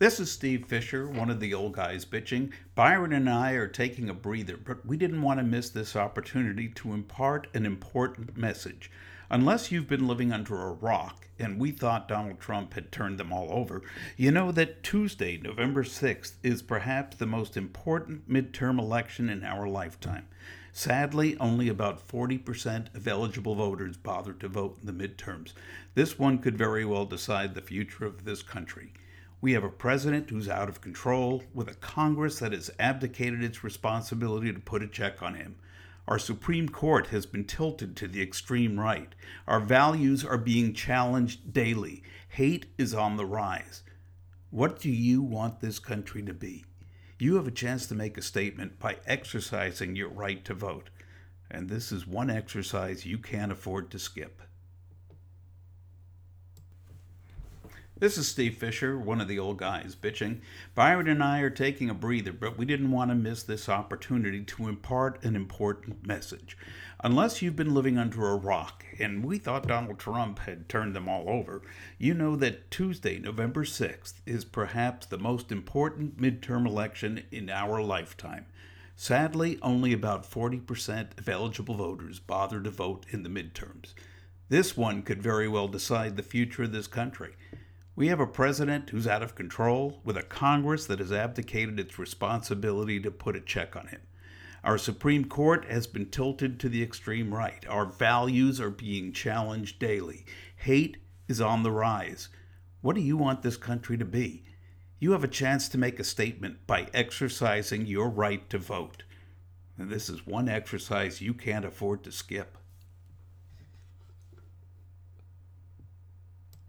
This is Steve Fisher, one of the old guys bitching. Byron and I are taking a breather, but we didn't want to miss this opportunity to impart an important message. Unless you've been living under a rock and we thought Donald Trump had turned them all over, you know that Tuesday, November 6th, is perhaps the most important midterm election in our lifetime. Sadly, only about 40% of eligible voters bother to vote in the midterms. This one could very well decide the future of this country. We have a president who's out of control, with a Congress that has abdicated its responsibility to put a check on him. Our Supreme Court has been tilted to the extreme right. Our values are being challenged daily. Hate is on the rise. What do you want this country to be? You have a chance to make a statement by exercising your right to vote. And this is one exercise you can't afford to skip. This is Steve Fisher, one of the old guys bitching. Byron and I are taking a breather, but we didn't want to miss this opportunity to impart an important message. Unless you've been living under a rock, and we thought Donald Trump had turned them all over, you know that Tuesday, November 6th, is perhaps the most important midterm election in our lifetime. Sadly, only about 40% of eligible voters bother to vote in the midterms. This one could very well decide the future of this country. We have a president who's out of control, with a Congress that has abdicated its responsibility to put a check on him. Our Supreme Court has been tilted to the extreme right. Our values are being challenged daily. Hate is on the rise. What do you want this country to be? You have a chance to make a statement by exercising your right to vote. And this is one exercise you can't afford to skip.